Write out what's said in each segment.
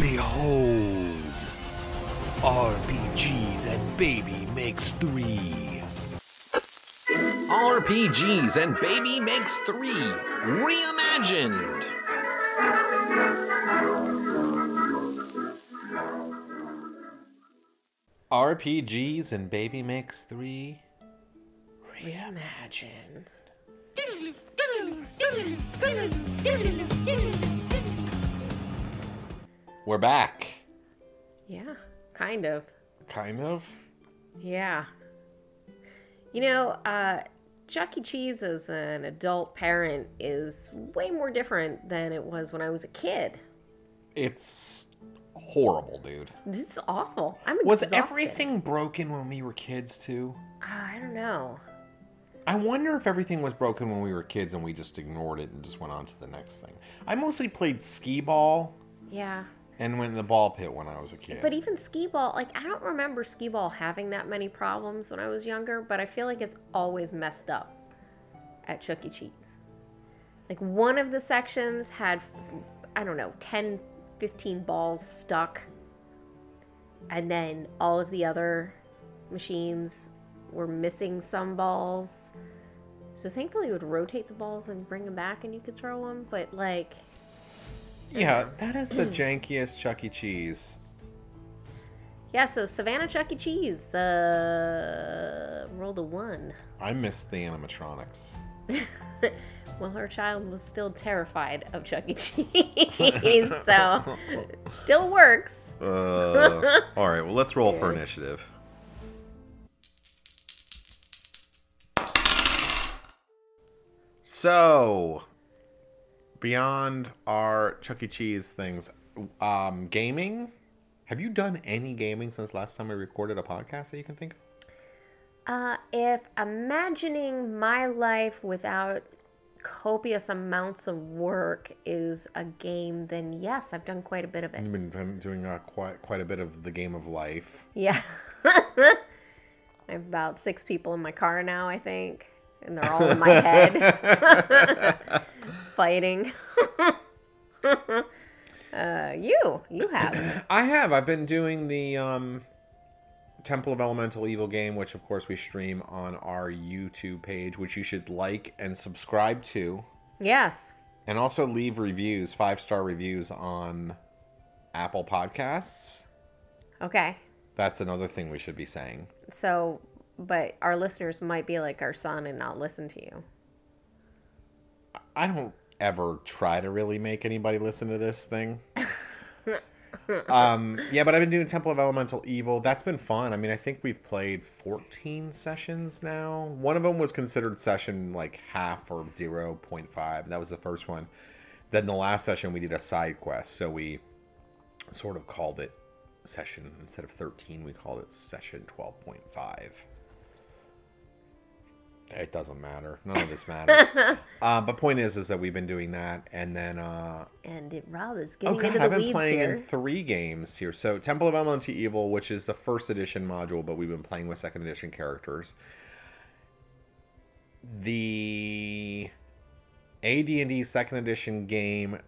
Behold, RPGs and Baby Makes Three. RPGs and Baby Makes Three Reimagined. RPGs and Baby Makes 3. Reimagined. We're back. Yeah, kind of. Kind of. Yeah. You know, uh, Chuck E. Cheese as an adult parent is way more different than it was when I was a kid. It's horrible, dude. It's awful. I'm excited. Was everything broken when we were kids, too? Ah, I don't know. I wonder if everything was broken when we were kids and we just ignored it and just went on to the next thing. I mostly played skee ball Yeah. And went in the ball pit when I was a kid. But even skee ball, like I don't remember skee ball having that many problems when I was younger, but I feel like it's always messed up at Chuck E. Cheese. Like one of the sections had I don't know, 10 15 balls stuck. And then all of the other machines were missing some balls. So thankfully it would rotate the balls and bring them back and you could throw them, but like yeah, that is the jankiest Chuck E. Cheese. Yeah, so Savannah Chuck E. Cheese, uh, rolled a one. I missed the animatronics. well, her child was still terrified of Chuck E. Cheese, so still works. Uh, all right, well, let's roll for initiative. So, beyond our Chuck E. Cheese things, um, gaming. Have you done any gaming since last time we recorded a podcast that you can think of? Uh, if imagining my life without copious amounts of work is a game, then yes, I've done quite a bit of it. You've been doing uh, quite quite a bit of the game of life. Yeah. I have about six people in my car now, I think. And they're all in my head. Fighting. uh, you. You have. I have. I've been doing the um, Temple of Elemental Evil game, which of course we stream on our YouTube page, which you should like and subscribe to, Yes. and also leave reviews, five star reviews on Apple Podcasts. Okay. That's another thing we should be saying. So, but our listeners might be like our son and not listen to you. I don't ever try to really make anybody listen to this thing. um, yeah, but I've been doing Temple of Elemental Evil. That's been fun. I mean, I think we've played 14 sessions now. One of them was considered session like half or 0.5. That was the first one. Then the last session we did a side quest, so we sort of called it session instead of 13, we called it session 12.5. It doesn't matter. None of this matters. uh, but point is, is that we've been doing that, and then uh, And it, Rob is oh getting god, into the I've been weeds playing here. in three games here. So Temple of Elemental Evil, which is the first edition module, but we've been playing with second edition characters. The AD&D second edition game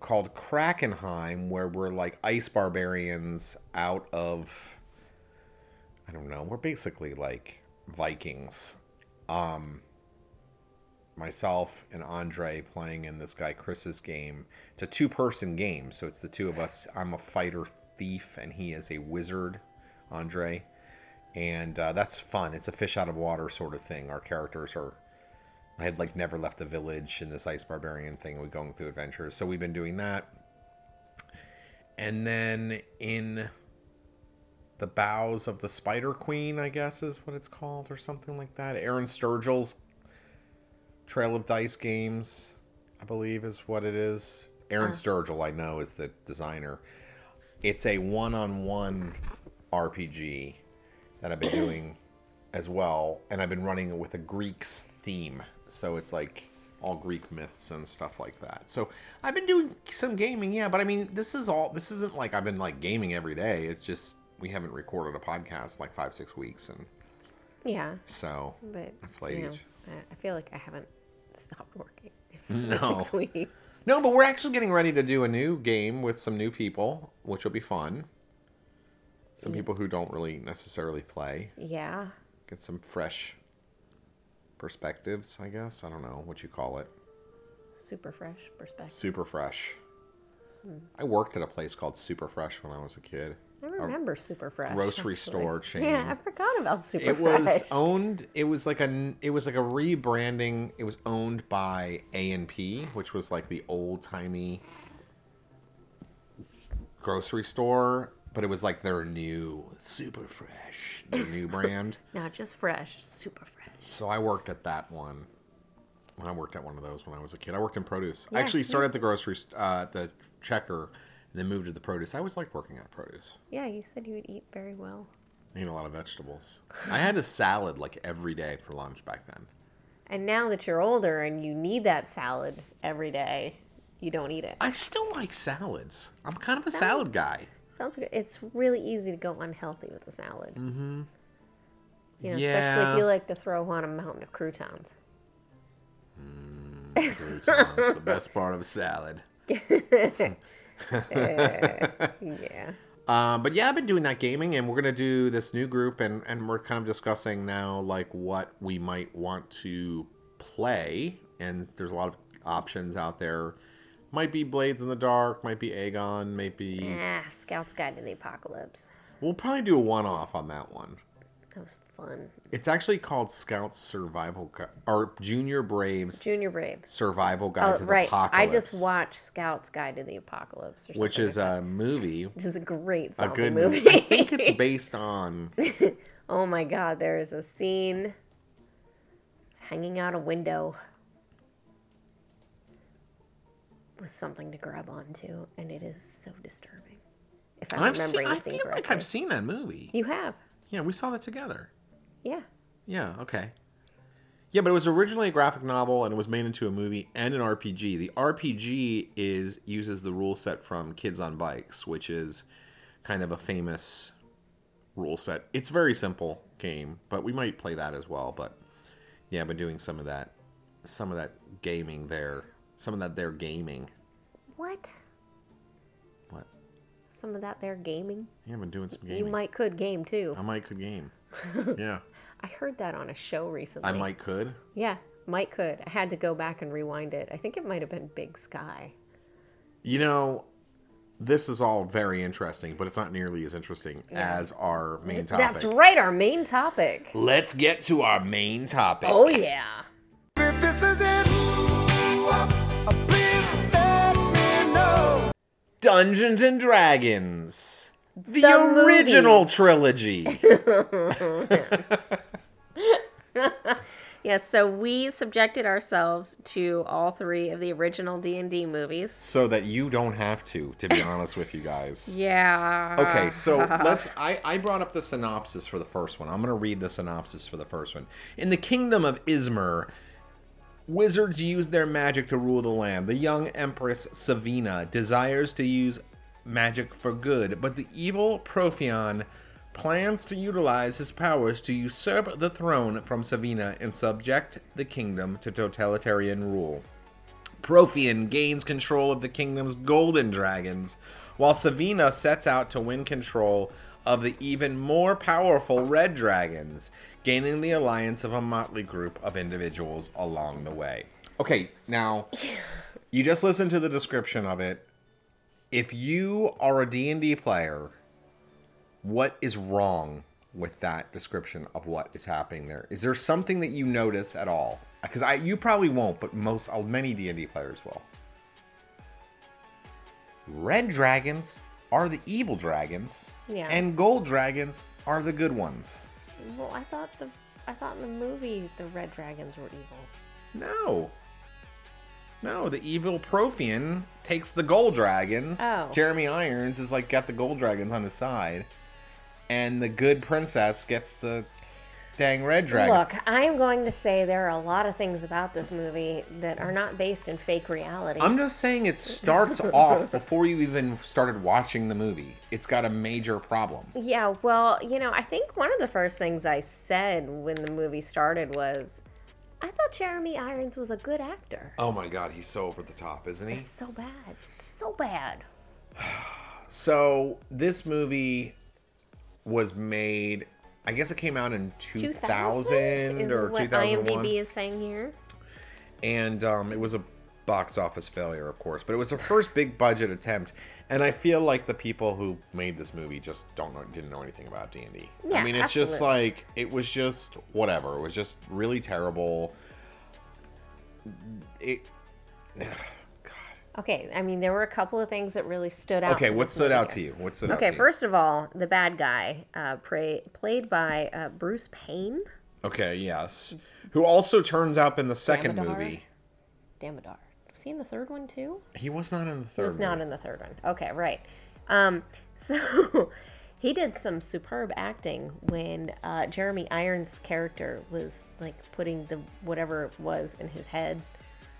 called Krakenheim, where we're like ice barbarians out of I don't know. We're basically like Vikings. Um, myself and Andre playing in this guy Chris's game. It's a two-person game, so it's the two of us. I'm a fighter thief, and he is a wizard, Andre, and uh, that's fun. It's a fish out of water sort of thing. Our characters are. I had like never left the village in this ice barbarian thing. We're going through adventures, so we've been doing that. And then in the bows of the Spider Queen, I guess is what it's called, or something like that. Aaron Sturgill's Trail of Dice Games, I believe, is what it is. Aaron oh. Sturgill, I know, is the designer. It's a one-on-one RPG that I've been doing as well, and I've been running it with a Greek's theme. So it's like all Greek myths and stuff like that. So I've been doing some gaming, yeah, but I mean, this is all. This isn't like I've been like gaming every day. It's just we haven't recorded a podcast in like five, six weeks, and Yeah, so but I played you know. I- feel like I haven't stopped working. for No. six weeks. No, but we're actually getting ready to do a new game with some new people, which will be fun. Some people who don't really necessarily play. Yeah. Get some fresh perspectives, I guess. I don't know what you call it. Super fresh perspective. Super fresh. I worked at a place called Super Fresh when I was a kid. I remember Super Fresh. grocery actually. store chain. Yeah, I forgot about Super Fresh. it Fresh. was owned it was like a it was like a rebranding it was owned by a&p which was like the old-timey grocery store but it was like their new super fresh their new brand Not just fresh, super fresh. so i worked at that one when i worked at one of those when i was a kid i worked in produce i actually started at the grocery uh, the checker and then moved to the produce i always liked working at produce Yeah, you said you would eat very well. I ate a lot of vegetables i had a salad like every day for lunch back then And now that you're older and you need that salad every day, you don't eat it. I still like salads. I'm kind of a Salad? salad guy. Sounds good. It's really easy to go unhealthy with a salad. Mm-hmm. You know, especially if you like to throw on a mountain of croutons. Croutons, the best part of a salad. Yeah. Um, but yeah, I've been doing that gaming, and we're gonna do this new group, and and we're kind of discussing now like what we might want to play, and there's a lot of options out there. Might be Blades in the Dark, might be Agon, might be. Ah, Scout's Guide to the Apocalypse. We'll probably do a one-off on that one. That was fun. It's actually called Scout Survival Gu- or Junior Braves Junior Braves. Survival Guide Oh, to the right. I just watched Scout's Guide to the Apocalypse, or which something is like a movie, which is a great a zombie good movie. movie. I think it's based on. oh my god, there is a scene hanging out a window with something to grab onto, and it is so disturbing. If I'm I've remembering seen, I scene feel correctly. like I've seen that movie. You have, Yeah, we saw that together. Yeah. Yeah, okay. Yeah, but it was originally a graphic novel and it was made into a movie and an RPG. The RPG is uses the rule set from Kids on Bikes, which is kind of a famous rule set. It's a very simple game, but we might play that as well. But yeah, I've been doing some of that, some of that gaming there, some of that there gaming. What? What? Some of that there gaming. Yeah, I've been doing some gaming. You might could game too. I might could game. yeah, I heard that on a show recently. I might could. Yeah, might could. I had to go back and rewind it. I think it might have been Big Sky. You know, this is all very interesting, but it's not nearly as interesting Yeah. as our main topic. That's right, our main topic. Let's get to our main topic. Oh yeah. If this is it, uh, please let me know. Dungeons and Dragons. The, The original movies. trilogy. Yes, so we subjected ourselves to all three of the original D&D movies. so that you don't have to, to be honest with you guys. Yeah. Okay, so let's. I, I brought up the synopsis for the first one. I'm going to read the synopsis for the first one. In the kingdom of Izmer, wizards use their magic to rule the land. The young empress Savina desires to use magic for good, but the evil Profion plans to utilize his powers to usurp the throne from Savina and subject the kingdom to totalitarian rule. Profion gains control of the kingdom's golden dragons, while Savina sets out to win control of the even more powerful red dragons, gaining the alliance of a motley group of individuals along the way. Okay, now you just listen to the description of it. If you are a D&D player, what is wrong with that description of what is happening there? Is there something that you notice at all? Because I, you probably won't, but most, uh, many D and D players will. Red dragons are the evil dragons, Yeah. and gold dragons are the good ones. Well, I thought the I thought in the movie the red dragons were evil. No, no, the evil Profion takes the gold dragons. Oh. Jeremy Irons is like got the gold dragons on his side, and the good princess gets the dang red dragons. Look, I am going to say there are a lot of things about this movie that are not based in fake reality. I'm just saying it starts off before you even started watching the movie. It's got a major problem. Yeah, well, you know, I think one of the first things I said when the movie started was, I thought Jeremy Irons was a good actor. Oh my god, he's so over the top, isn't he? It's so bad. It's so bad. So this movie was made. I guess it came out in 2000 2000 is or what 2001, IMDb is saying here. and um, it was a box office failure, of course. But it was the first big budget attempt, and I feel like the people who made this movie just don't know, didn't know anything about D and D. I mean, it's just like it was just whatever. It was just really terrible. It. Okay, I mean there were a couple of things that really stood out. Okay, what stood movie out to you? What stood out Okay, first of all, the bad guy, uh, pra- played by uh, Bruce Payne, Okay, yes. Who also turns up in the second Damodar? movie. Damodar. Was he in the third one too? He was not in the third. He was not in the third one. Okay, right. Um, so he did some superb acting when uh, Jeremy Irons' character was like putting the whatever it was in his head.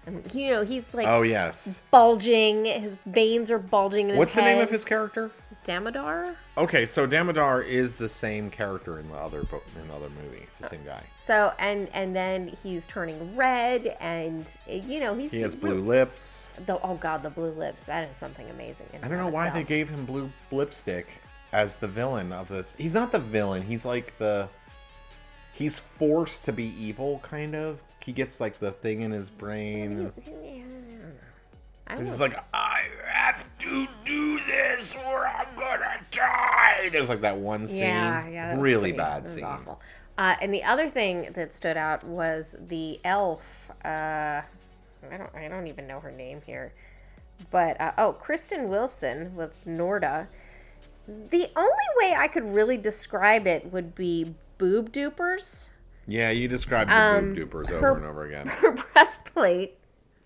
And, you know, he's like Oh yes. bulging. His veins are bulging in What's the name of his character? Damodar? Okay, so Damodar is the same character in the other book in the other movie. It's the same guy. So and and then he's turning red, and you know he's He has blue lips. The, oh god, the blue lips. That is something amazing. I don't know why they gave him blue lipstick as the villain of this. He's not the villain. He's like the. He's forced to be evil, kind of. He gets like the thing in his brain. I He's just like, I have to do this or I'm gonna die. There's like that one scene. Yeah, yeah, really pretty- bad scene. awful. Uh, and the other thing that stood out was the elf. Uh, I don't, I don't even know her name here, but uh, oh, Kristen Wilson with Norda. The only way I could really describe it would be boob dupers. Yeah, you described the Um, boob dupers over her- and over again. Her breastplate.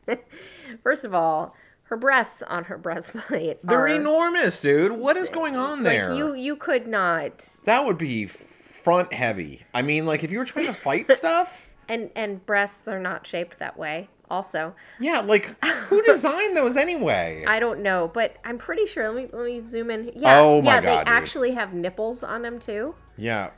First of all, her breasts on her breastplate. They're are, enormous, dude. What is going on like, there? You you could not. That would be front heavy. I mean, like if you were trying to fight stuff. And and breasts are not shaped that way. Also, Yeah, like who designed those anyway? I don't know, but I'm pretty sure. Let me let me zoom in. Yeah, Oh my yeah, God, they dude. actually have nipples on them too. yeah,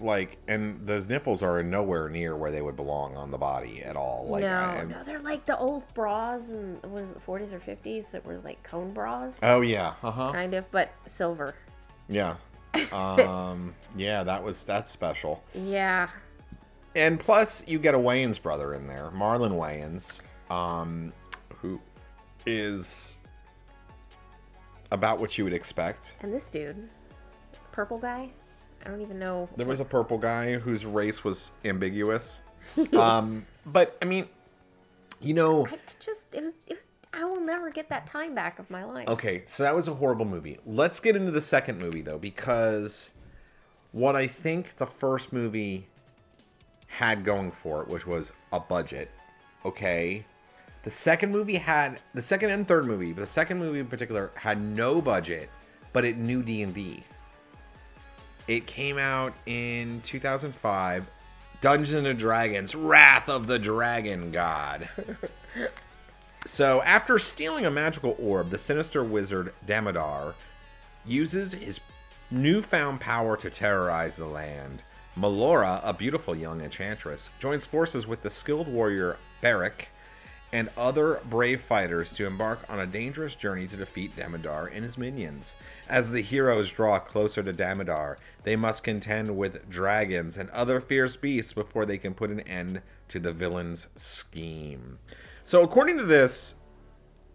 like, and those nipples are nowhere near where they would belong on the body at all. Like, no, I- no, they're like the old bras in was it, 40s or 50s that were like cone bras, Oh yeah, uh huh. kind of, but silver. Yeah. Um. yeah, that was that's special. Yeah, And plus, you get a Wayans brother in there, Marlon Wayans, um, who is about what you would expect. and this dude, purple guy, I don't even know. There was a purple guy whose race was ambiguous. um, but I mean, you know, I, I just it was it was. I will never get that time back of my life. okay, so that was a horrible movie. Let's get into the second movie though, because what I think the first movie had going for it, which was a budget. Okay, the second movie had the second and third movie, but the second movie in particular had no budget, but it knew D and D. It came out in 2005. Dungeons and Dragons: Wrath of the Dragon God. so, after stealing a magical orb, the sinister wizard Damodar uses his newfound power to terrorize the land. Melora, a beautiful young enchantress, joins forces with the skilled warrior Berek and other brave fighters to embark on a dangerous journey to defeat Damodar and his minions. As the heroes draw closer to Damodar, they must contend with dragons and other fierce beasts before they can put an end to the villain's scheme. So, according to this,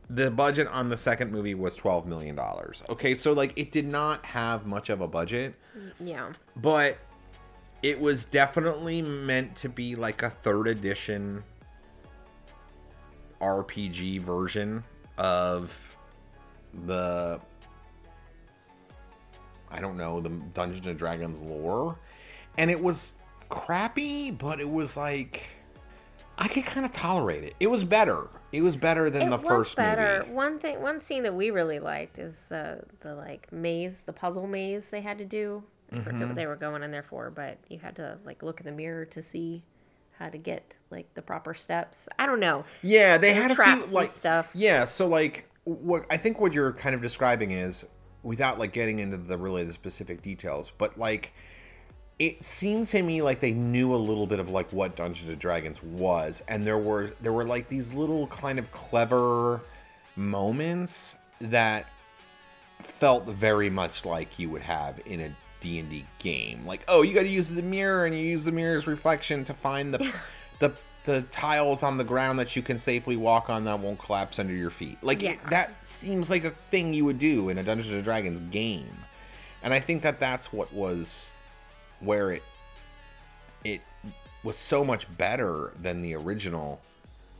the budget on the second movie was $12 million. Okay, so like it did not have much of a budget, Yeah, but it was definitely meant to be like a third edition RPG version of the I don't know, the Dungeons and Dragons lore. And it was crappy, but it was like I could kind of tolerate it. It was better. It was better than it the was first better. movie. One thing, one scene that we really liked is the the like maze, the puzzle maze they had to do. I forget Mm-hmm. what they were going in there for, but you had to like look in the mirror to see how to get like the proper steps. I don't know. Yeah, they had a traps few and like stuff. Yeah, so like what I think what you're kind of describing is without like getting into the really the specific details, but like it seemed to me like they knew a little bit of like what Dungeons and Dragons was, and there were there were like these little kind of clever moments that felt very much like you would have in a D&D game. Like, oh, you got to use the mirror and you use the mirror's reflection to find the the the tiles on the ground that you can safely walk on that won't collapse under your feet. Like it, Yeah. that seems like a thing you would do in a Dungeons and Dragons game. And I think that that's what was where it it was so much better than the original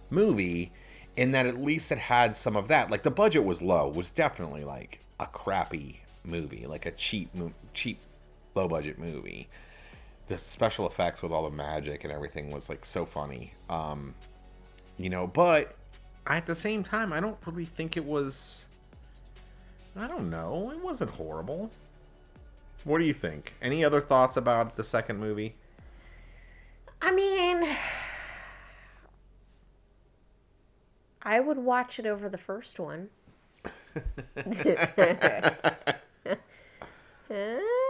movie in that at least it had some of that. Like the budget was low, was definitely like a crappy movie, like a cheap cheap low budget movie. The special effects with all the magic and everything was like so funny. Um you know, but at the same time I don't really think it was I don't know, it wasn't horrible. What do you think? Any other thoughts about the second movie? I mean, I would watch it over the first one.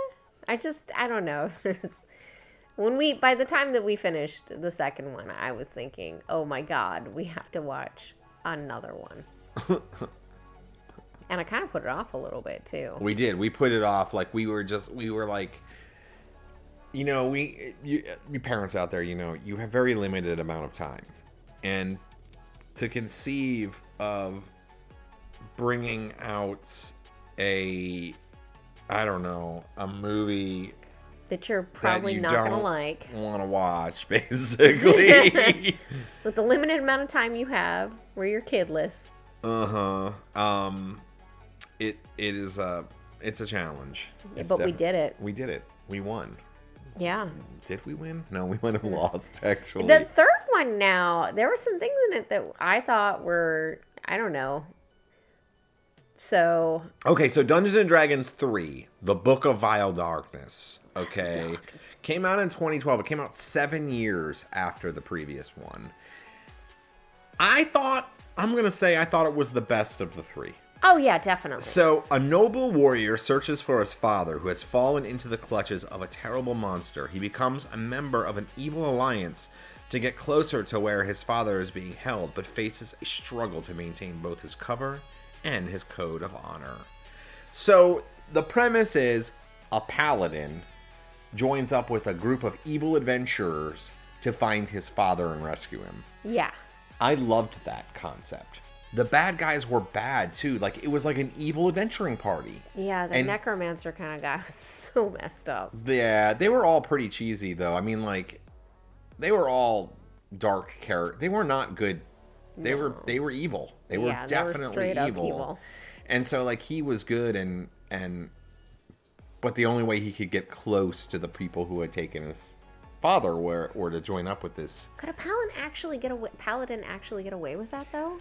I just, I don't know. when we, by the time that we finished the second one, I was thinking, oh my God, we have to watch another one. and I kind of put it off a little bit too. We did. We put it off like we were just we were like you know, we you, you parents out there, you know, you have very limited amount of time. And to conceive of bringing out a I don't know, a movie That you're probably you not going to like. want to watch basically. With the limited amount of time you have, where you're kidless. uh-huh. Um it it is a it's a challenge. Yeah, It's but we did it. We did it. We won. Yeah. Did we win? No, we might have lost actually. The third one now, there were some things in it that I thought were, I don't know. So, okay, so Dungeons and Dragons 3, The Book of Vile Darkness, okay, came out in 2012. It came out 7 years after the previous one. I thought I'm to say I thought it was the best of the 3. oh yeah, definitely. So, a noble warrior searches for his father, who has fallen into the clutches of a terrible monster. He becomes a member of an evil alliance to get closer to where his father is being held, but faces a struggle to maintain both his cover and his code of honor. So, the premise is a paladin joins up with a group of evil adventurers to find his father and rescue him. Yeah. I loved that concept. The bad guys were bad too. Like it was like an evil adventuring party. Yeah, the And- necromancer kind of guy was so messed up. Yeah, they were all pretty cheesy though. I mean, like they were all dark character. They were not good. They were they were evil. They were Yeah, they were definitely evil. evil. And so like he was good and and but the only way he could get close to the people who had taken his father were were to join up with this Could a paladin actually get away? Paladin actually get away with that though?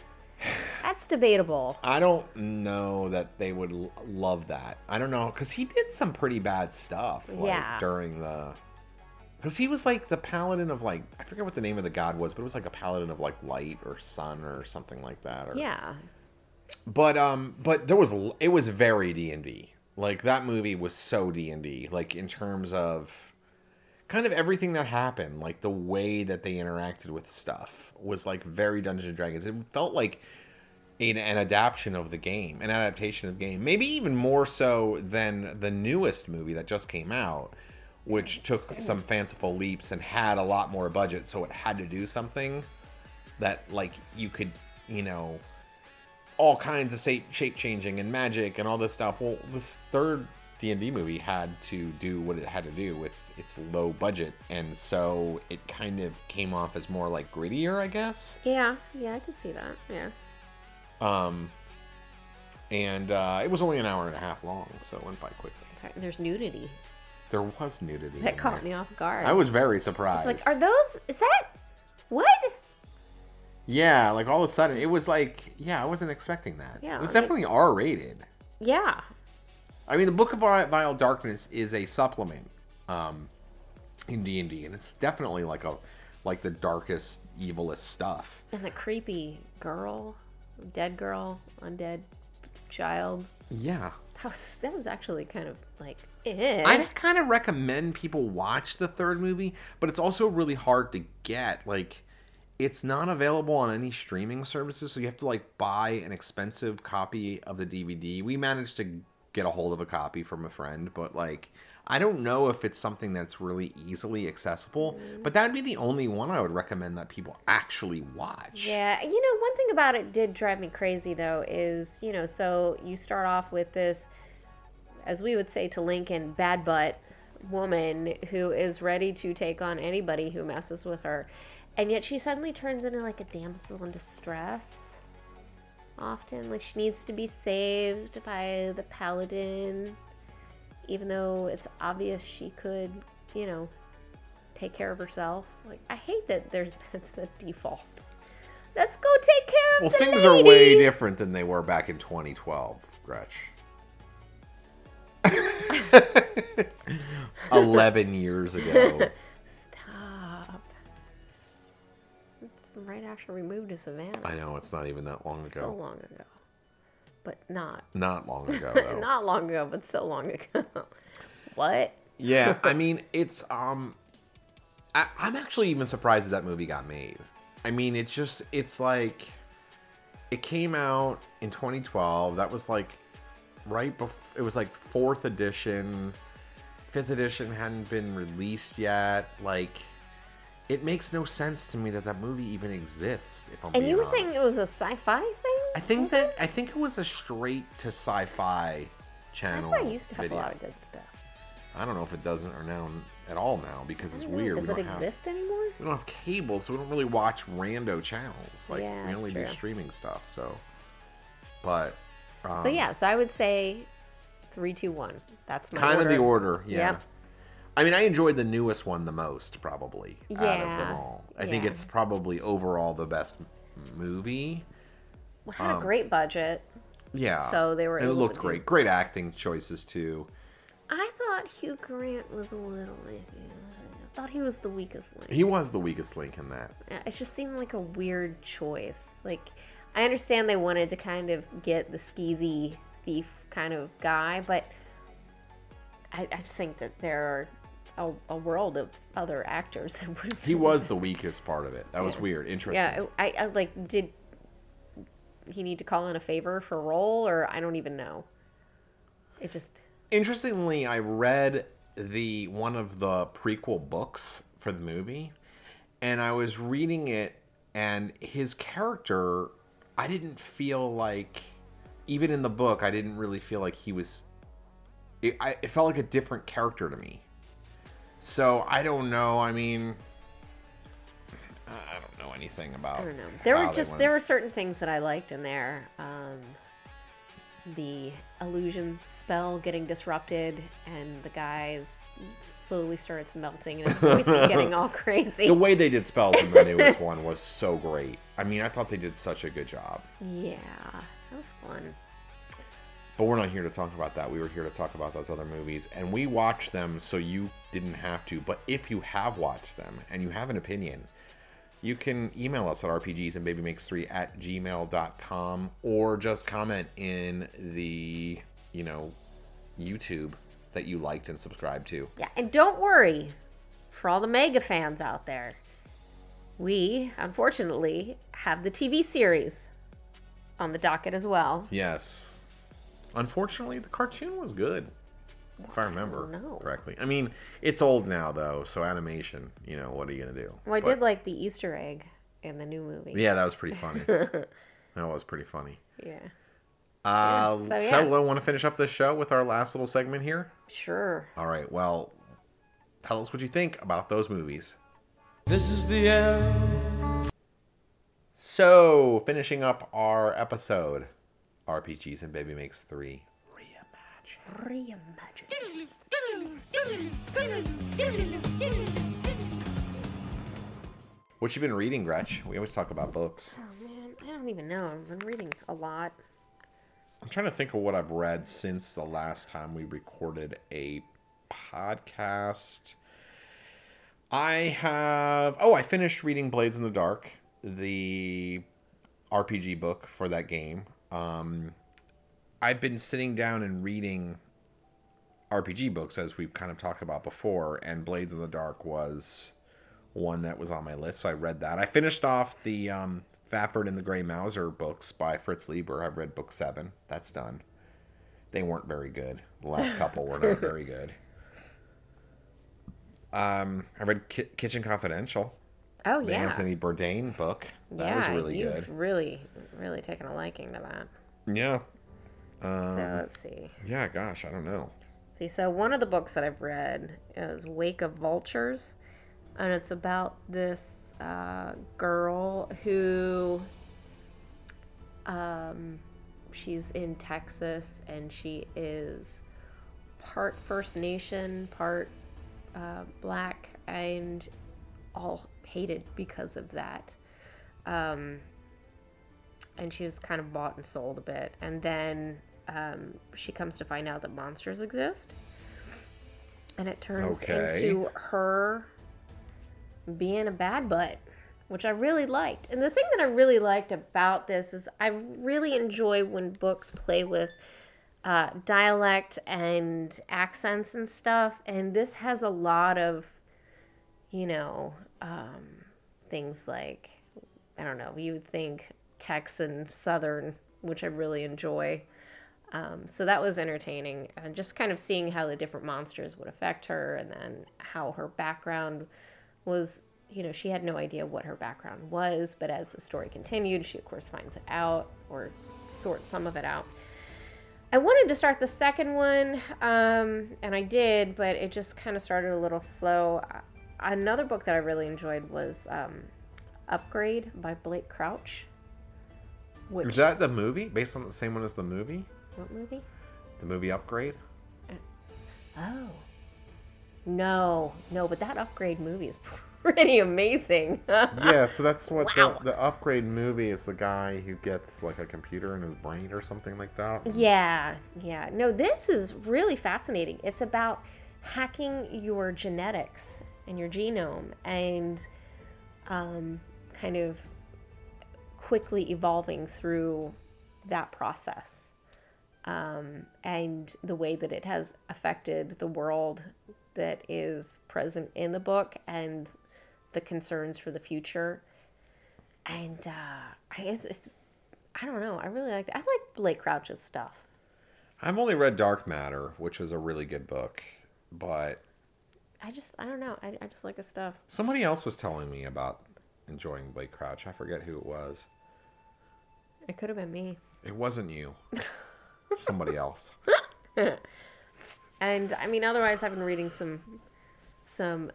That's debatable. I don't know that they would l- love that. I don't know because he did some pretty bad stuff. Like, Yeah. During the, because he was like the paladin of like I forget what the name of the god was, but it was like a paladin of like light or sun or something like that. Or, Yeah. But um, but there was it was very D and D. Like that movie was so D and D. Like in terms of kind of everything that happened, like the way that they interacted with stuff was like very Dungeons and Dragons. It felt like an, an adaptation of the game, an adaptation of the game. Maybe even more so than the newest movie that just came out, which took some fanciful leaps and had a lot more budget, so it had to do something that like you could, you know, all kinds of shape changing and magic and all this stuff. Well, this third D and D movie had to do what it had to do with its low budget, and so it kind of came off as more like grittier, I guess. Yeah. Yeah, I can see that. Yeah. Um, and uh, it was only an hour and a half long, so it went by quickly. Sorry, There's nudity. There was nudity. That caught me off guard. I was very It's surprised. like, are those? Is that what? yeah, like all of a sudden, it was like, yeah, I wasn't expecting that. Yeah, it was like- definitely R rated. Yeah. I mean, the Book of Vile Darkness is a supplement um, in D and D, and it's definitely like a like the darkest, evilest stuff. And the creepy girl, dead girl, undead child. Yeah, That was that was actually kind of like eh. I kind of recommend people watch the third movie, but it's also really hard to get. Like, it's not available on any streaming services, so you have to like buy an expensive copy of the DVD. We managed to get a hold of a copy from a friend, but like, I don't know if it's something that's really easily accessible. Mm. But that'd be the only one I would recommend that people actually watch. Yeah, you know, one thing about it did drive me crazy though is, you know, so you start off with this, as we would say to Lincoln, bad butt woman who is ready to take on anybody who messes with her. And yet she suddenly turns into like a damsel in distress. Often, like she needs to be saved by the paladin, even though it's obvious she could, you know, take care of herself. Like I hate that there's that's the default. Let's go take care of Well, the things lady. are way different than they were back in 2012, Gretch. 11 years ago. Stop. It's right after we moved to Savannah. I know it's not even that long ago. So long ago. But not. Not long ago though. Not long ago, but so long ago. what? yeah, I mean it's um I, I'm actually even surprised that, that movie got made. I mean it's just it's like it came out in 2012. That was like right before it was like fourth edition. Fifth edition hadn't been released yet. Like it makes no sense to me that that movie even exists. If I'm And you were honest. saying it was a sci-fi thing? I think Was that it? I think it was a straight to sci-fi channel. Sci-fi used to have video. a lot of good stuff. I don't know if it doesn't or now at all now because it's know, weird. Does we it don't have exist anymore? we don't have cable, so we don't really watch rando channels. Like Yeah, we only do streaming stuff. So, but um, so yeah, so I would say three, two, one. That's my kind order. of the order. Yeah. Yep. I mean, I enjoyed the newest one the most, probably out of them Yeah, all. I think it's probably overall the best movie. Had um, a great budget. Yeah. So they were it looked to do- great. Great acting choices too. I thought Hugh Grant was a little. I thought he was the weakest link. He was the weakest link in that. It just seemed like a weird choice. Like, I understand they wanted to kind of get the skeezy thief kind of guy, but I, I just think that there are a, a world of other actors that would. He was the weakest part of it. That was weird. Interesting. Yeah, I, I like. Did he need to call in a favor for a role, or I don't even know. It just. Interestingly, I read the one of the prequel books for the movie, and I was reading it, and his character, I didn't feel like, even in the book, I didn't really feel like he was. It, I, it felt like a different character to me. So I don't know. I mean, know anything about. I don't know. There were just there were certain things that I liked in there. Um, the illusion spell getting disrupted, and the guys slowly starts melting, and his voice is getting all crazy. The way they did spells in the newest one was so great. I mean, I thought they did such a good job. Yeah, that was fun. But we're not here to talk about that. We were here to talk about those other movies. And we watched them so you didn't have to. But if you have watched them and you have an opinion, you can email us at rpgsandbabymakes3 at gmail.com or just comment in the, you know, YouTube that you liked and subscribed to. Yeah, and don't worry, for all the mega fans out there, we unfortunately have the TV series on the docket as well. Yes. Unfortunately, the cartoon was good. If I remember know. correctly. I mean, it's old now though, so animation, you know, what are you gonna do? Well, I But- did like the Easter egg in the new movie. Yeah, that was pretty funny. that was pretty funny. Yeah. Uh, so, so, yeah. we want to finish up this show with our last little segment here. Sure. All right. Well, tell us what you think about those movies. This is the end. So, finishing up our episode, RPGs and Baby Makes Three. Reimagine. Reimagine. What you been reading, Gretch? We always talk about books. Oh man, I don't even know. I've been reading a lot. I'm trying to think of what I've read since the last time we recorded a podcast. I have. Oh, I finished reading Blades in the Dark, the RPG book for that game. Um, I've been sitting down and reading RPG books as we've kind of talked about before, and Blades of the Dark was one that was on my list, so I read that. I finished off the um, Fafhrd and the Grey Mouser books by Fritz Lieber. I've read book seven. That's done. They weren't very good. The last couple were not very good. Um, I read Ki- Kitchen Confidential, Oh the yeah. Anthony Bourdain book. That yeah, was really good. Really, really taken a liking to that. Yeah. So Um, let's see. yeah, gosh, I don't know. See, so one of the books that I've read is Wake of Vultures, and it's about this uh, girl who, um, she's in Texas and she is part First Nation, part uh, black, and all hated because of that. Um, and she was kind of bought and sold a bit, and then um, she comes to find out that monsters exist, and it turns Okay. into her being a bad butt, which I really liked. And the thing that I really liked about this is I really enjoy when books play with uh, dialect and accents and stuff, and this has a lot of, you know, um, things like I don't know, you would think Texan Southern, which I really enjoy. Um, so that was entertaining, and just kind of seeing how the different monsters would affect her, and then how her background was. You know, she had no idea what her background was, but as the story continued, she of course finds it out or sorts some of it out. I wanted to start the second one, um, and I did, but it just kind of started a little slow. Uh, Another book that I really enjoyed was um, Upgrade by Blake Crouch. Which Is that the movie? Based on the same one as the movie? What movie? The movie Upgrade? Oh, no, no, but that Upgrade movie is pretty amazing. yeah, so that's what Wow. the, the Upgrade movie is the guy who gets like a computer in his brain or something like that. Yeah, yeah. No, this is really fascinating. It's about hacking your genetics and your genome and um, kind of quickly evolving through that process um, and the way that it has affected the world that is present in the book and the concerns for the future. And uh, I guess it's, I don't know. I really like. I like Blake Crouch's stuff. I've only read Dark Matter, which was a really good book, but I just, I don't know. I, I just like his stuff. somebody else was telling me about enjoying Blake Crouch. I forget who it was. It could have been me. It wasn't you. somebody else. And I mean, otherwise, I've been reading some, some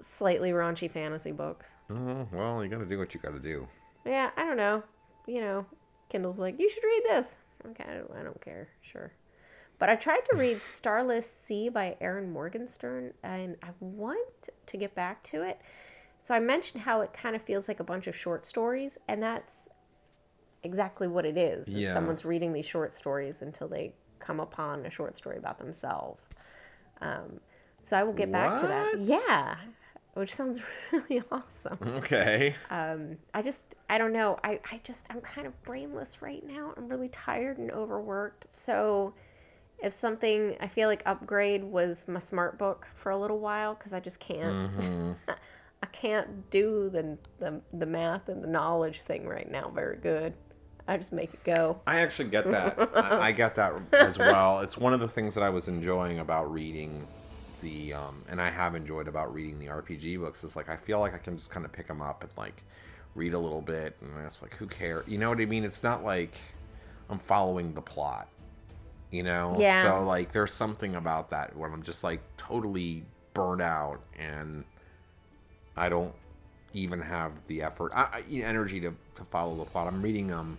slightly raunchy fantasy books. Oh, well, you got to do what you got to do. Yeah, I don't know. You know, Kindle's like, you should read this. Okay, I don't, I don't care. Sure. But I tried to read Starless Sea by Erin Morgenstern, and I want to get back to it. So I mentioned how it kind of feels like a bunch of short stories, and that's exactly what it is. is Yeah. Someone's reading these short stories until they come upon a short story about themselves. Um, so I will get back to that. Yeah, which sounds really awesome. Okay. Um, I just I don't know. I I just I'm kind of brainless right now. I'm really tired and overworked. So if something I feel like upgrade was my smart book for a little while cuz I just can't I can't do the, the the math and the knowledge thing right now very good. I just make it go. I actually get that. I, I get that as well. It's one of the things that I was enjoying about reading the, um, and I have enjoyed about reading the RPG books is like I feel like I can just kind of pick them up and like read a little bit, and it's like who cares? You know what I mean? It's not like I'm following the plot. You know? Yeah. So like, there's something about that when I'm just like totally burnt out and I don't even have the effort, I, I, energy to, to follow the plot. I'm reading um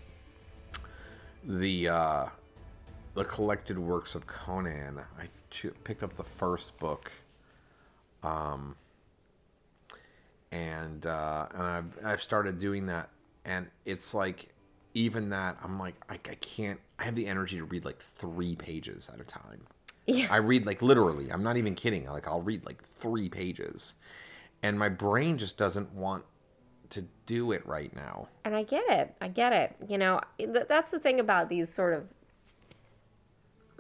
the uh, the collected works of Conan. I ch- picked up the first book, um, and uh, and I've I've started doing that, and it's like even that I'm like I, I can't. I have the energy to read like three pages at a time. Yeah. I read like literally. I'm not even kidding. Like I'll read like three pages, and my brain just doesn't want to do it right now. And I get it. I get it. You know, th- that's the thing about these sort of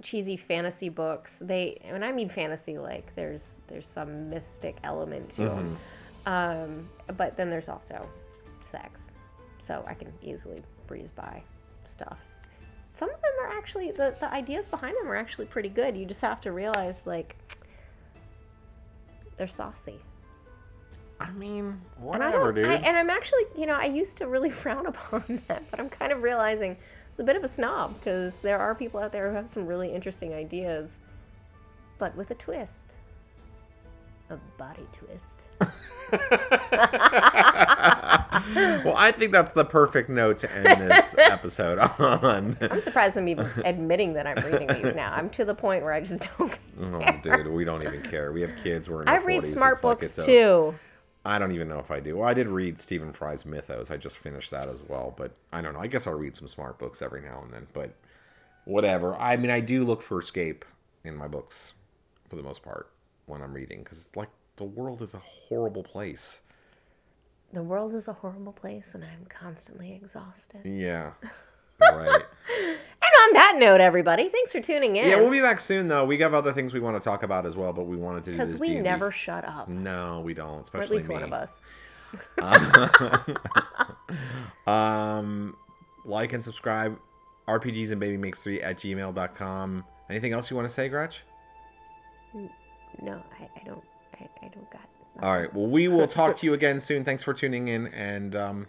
cheesy fantasy books. They, when I mean fantasy, like there's there's some mystic element to them. Um, but then there's also sex, so I can easily breeze by stuff. Some of them are actually the the ideas behind them are actually pretty good. You just have to realize like they're saucy. I mean, And I whatever, dude. I, and I'm actually, you know, I used to really frown upon that, but I'm kind of realizing it's a bit of a snob because there are people out there who have some really interesting ideas, but with a twist, a body twist. well, I think that's the perfect note to end this episode on. I'm surprised I'm even admitting that I'm reading these now. I'm to the point where I just don't. Oh, care. oh, dude, we don't even care. We have kids. We're in I read 40s. smart It's like books a- too. I don't even know if I do. Well, I did read Stephen Fry's Mythos. I just finished that as well, but I don't know. I guess I'll read some smart books every now and then, but whatever. I mean, I do look for escape in my books for the most part when I'm reading because it's like the world is a horrible place. The world is a horrible place, and I'm constantly exhausted. Yeah. Right. On that note, everybody, thanks for tuning in. yeah, we'll be back soon though. We have other things we want to talk about as well, but we wanted to do because we D&D. never shut up, No, we don't. Especially or at least me. one of us. Um, like and subscribe. RPGs and Baby Makes Three at gmail.com. Anything else you want to say, Gretch? No, I, I don't. I, I don't got. All right. Well, we will talk to you again soon. Thanks for tuning in and um,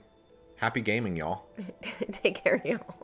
happy gaming, y'all. Take care, y'all.